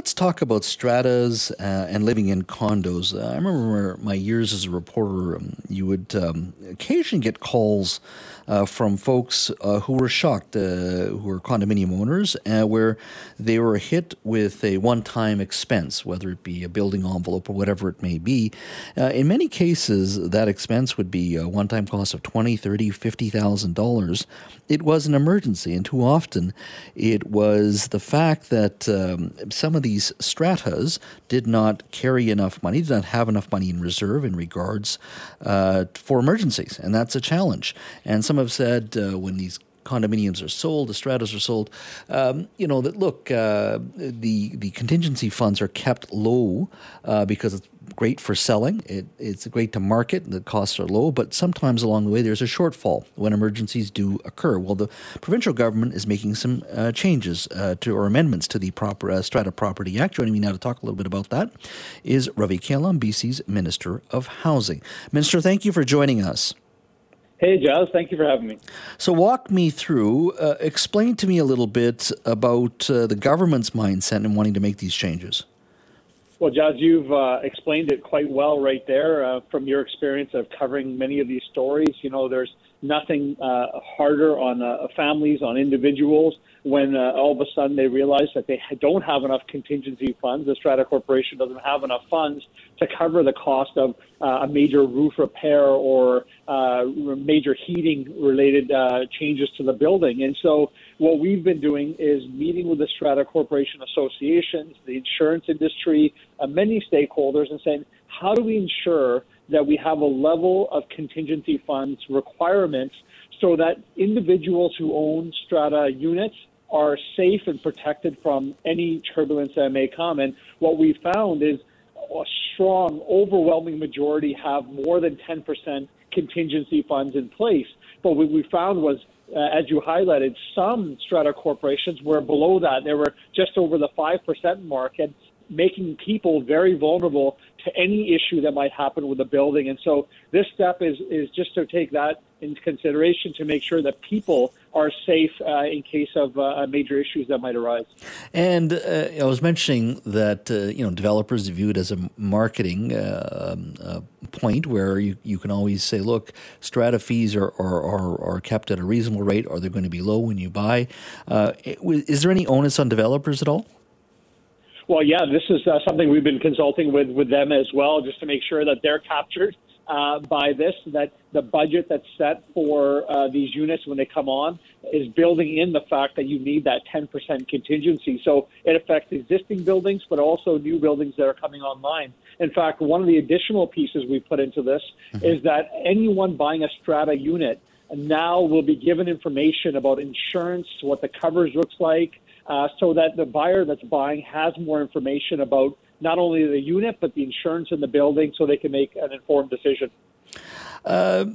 let's talk about stratas uh, and living in condos. Uh, I remember my years as a reporter, um, you would um, occasionally get calls uh, from folks uh, who were shocked, uh, who were condominium owners, uh, where they were hit with a one time expense, whether it be a building envelope or whatever it may be. in many cases, that expense would be a one time cost of $20, $30, $50,000. It was an emergency, and too often it was the fact that um, some of these stratas did not carry enough money, did not have enough money in reserve in regards uh, for emergencies, and that's a challenge. And some have said uh, when these condominiums are sold, the stratas are sold. Um, you know that look, uh, the the contingency funds are kept low uh, because it's great for selling. It, it's great to market. The costs are low, but sometimes along the way there's a shortfall when emergencies do occur. Well, the provincial government is making some uh, changes uh, to or amendments to the proper, uh, Strata Property Act. Joining me now to talk a little bit about that is Ravi Kahlon, BC's Minister of Housing. Minister, thank you for joining us. Hey, Giles, thank you for having me. So, walk me through, uh, explain to me a little bit about uh, the government's mindset in wanting to make these changes. Well, Giles, you've uh, explained it quite well right there uh, from your experience of covering many of these stories. You know, there's nothing uh, harder on uh, families, on individuals, when uh, all of a sudden they realize that they don't have enough contingency funds. The Strata Corporation doesn't have enough funds to cover the cost of uh, a major roof repair or uh, major heating related uh, changes to the building. And so, what we've been doing is meeting with the Strata Corporation associations, the insurance industry, uh, many stakeholders, and saying, how do we ensure that we have a level of contingency funds requirements so that individuals who own strata units are safe and protected from any turbulence that may come. And what we found is a strong, overwhelming majority have more than 10% contingency funds in place. But what we found was, uh, as you highlighted, some strata corporations were below that. They were just over the 5% mark. And making people very vulnerable to any issue that might happen with the building. And so this step is, is just to take that into consideration to make sure that people are safe uh, in case of uh, major issues that might arise. And uh, I was mentioning that uh, you know developers view it as a marketing uh, um, point where you, you can always say, look, strata fees are, are, are, are, kept at a reasonable rate, or they're going to be low when you buy. Uh, is there any onus on developers at all? Well, yeah, this is uh, something we've been consulting with with them as well, just to make sure that they're captured uh, by this. That the budget that's set for uh, these units when they come on is building in the fact that you need that 10% contingency. So it affects existing buildings, but also new buildings that are coming online. In fact, one of the additional pieces we put into this mm-hmm. is that anyone buying a strata unit now will be given information about insurance, what the coverage looks like, uh, so that the buyer that's buying has more information about not only the unit but the insurance in the building, so they can make an informed decision. Uh,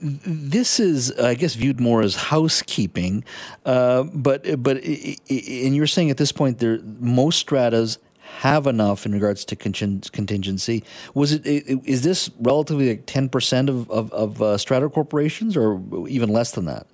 this is, I guess, viewed more as housekeeping, uh, but but and you're saying at this point, there most stratas have enough in regards to contingency. Was it is this relatively like ten percent of of, of uh, strata corporations, or even less than that?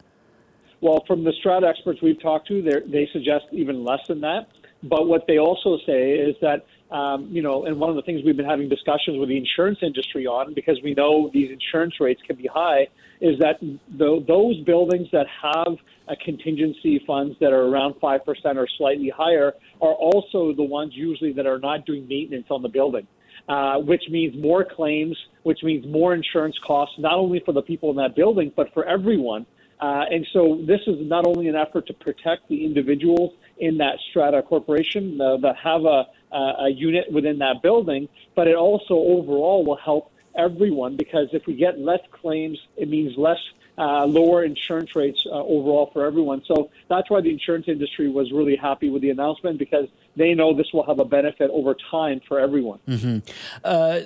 Well, from the strata experts we've talked to, they suggest even less than that. But what they also say is that, um, you know, and one of the things we've been having discussions with the insurance industry on, because we know these insurance rates can be high, is that the, those buildings that have a contingency funds that are around 5% or slightly higher are also the ones usually that are not doing maintenance on the building. Uh, which means more claims, which means more insurance costs, not only for the people in that building, but for everyone. Uh, and so this is not only an effort to protect the individuals in that strata corporation uh, that have a, a unit within that building, but it also overall will help everyone because if we get less claims, it means less uh, lower insurance rates uh, overall for everyone. So that's why the insurance industry was really happy with the announcement because they know this will have a benefit over time for everyone. Mm-hmm. Uh,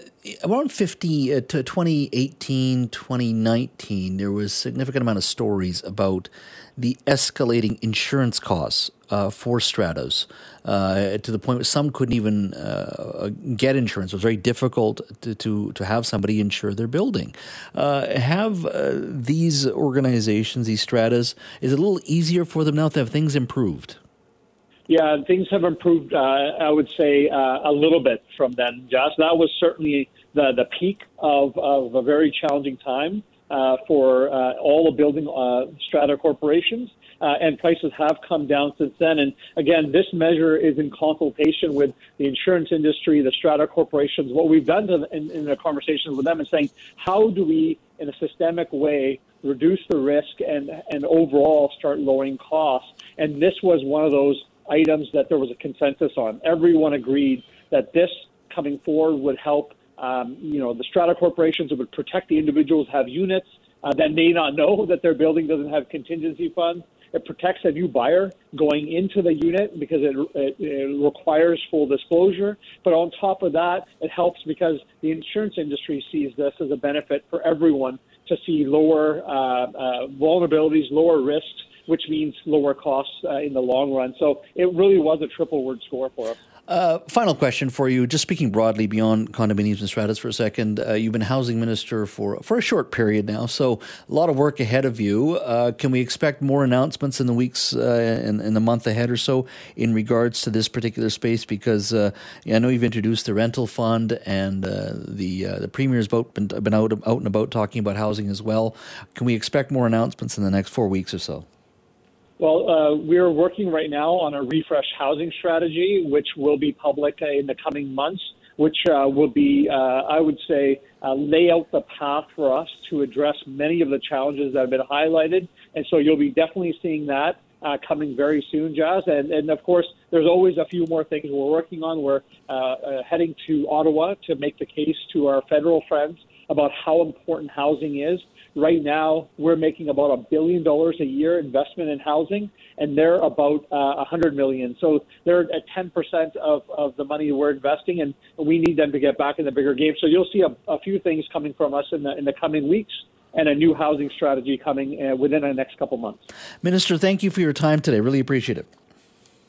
around 50 uh, to 2018, 2019, there was a significant amount of stories about the escalating insurance costs uh, for stratas uh, to the point where some couldn't even uh, get insurance. It was very difficult to, to, to have somebody insure their building. Uh, have uh, these organizations, these stratas, is it a little easier for them now to have things improved? Yeah, things have improved. Uh, I would say a little bit from then, Jas. That was certainly the the peak of, of a very challenging time for all the building strata corporations. Uh, and prices have come down since then. And again, this measure is in consultation with the insurance industry, the strata corporations. What we've done to, in, in the conversations with them is saying, how do we, in a systemic way, reduce the risk and, and overall start lowering costs? And this was one of those items that there was a consensus on. Everyone agreed that this coming forward would help. Um, you know, the strata corporations it would protect the individuals have units uh, that may not know that their building doesn't have contingency funds. It protects a new buyer going into the unit because it, it, it, requires full disclosure. But on top of that, it helps because the insurance industry sees this as a benefit for everyone to see lower uh, uh, vulnerabilities, lower risks, which means lower costs uh, in the long run. So it really was a triple word score for us. Uh, final question for you. Just speaking broadly beyond condominiums and stratas for a second, uh, you've been housing minister for for a short period now, so a lot of work ahead of you. Uh, can we expect more announcements in the weeks uh, in, in, the month ahead or so in regards to this particular space? Because uh, I know you've introduced the rental fund, and uh, the the premier's boat been, been out out and about talking about housing as well. Can we expect more announcements in the next four weeks or so? Well, uh, we're working right now on a refresh housing strategy, which will be public in the coming months, which uh, will be, uh, I would say, uh, lay out the path for us to address many of the challenges that have been highlighted. And so you'll be definitely seeing that. Uh, coming very soon, Jas. And, and of course, there's always a few more things we're working on. We're uh, uh, heading to Ottawa to make the case to our federal friends about how important housing is. Right now, we're making about a billion dollars a year investment in housing, and they're about uh, a uh, hundred million. So they're at ten percent of, of the money we're investing, and we need them to get back in the bigger game. So you'll see a, a few things coming from us in the in the coming weeks and a new housing strategy coming uh, within the next couple months. Minister, thank you for your time today. Really appreciate it.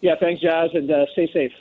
Yeah, thanks, Jas, and uh, stay safe.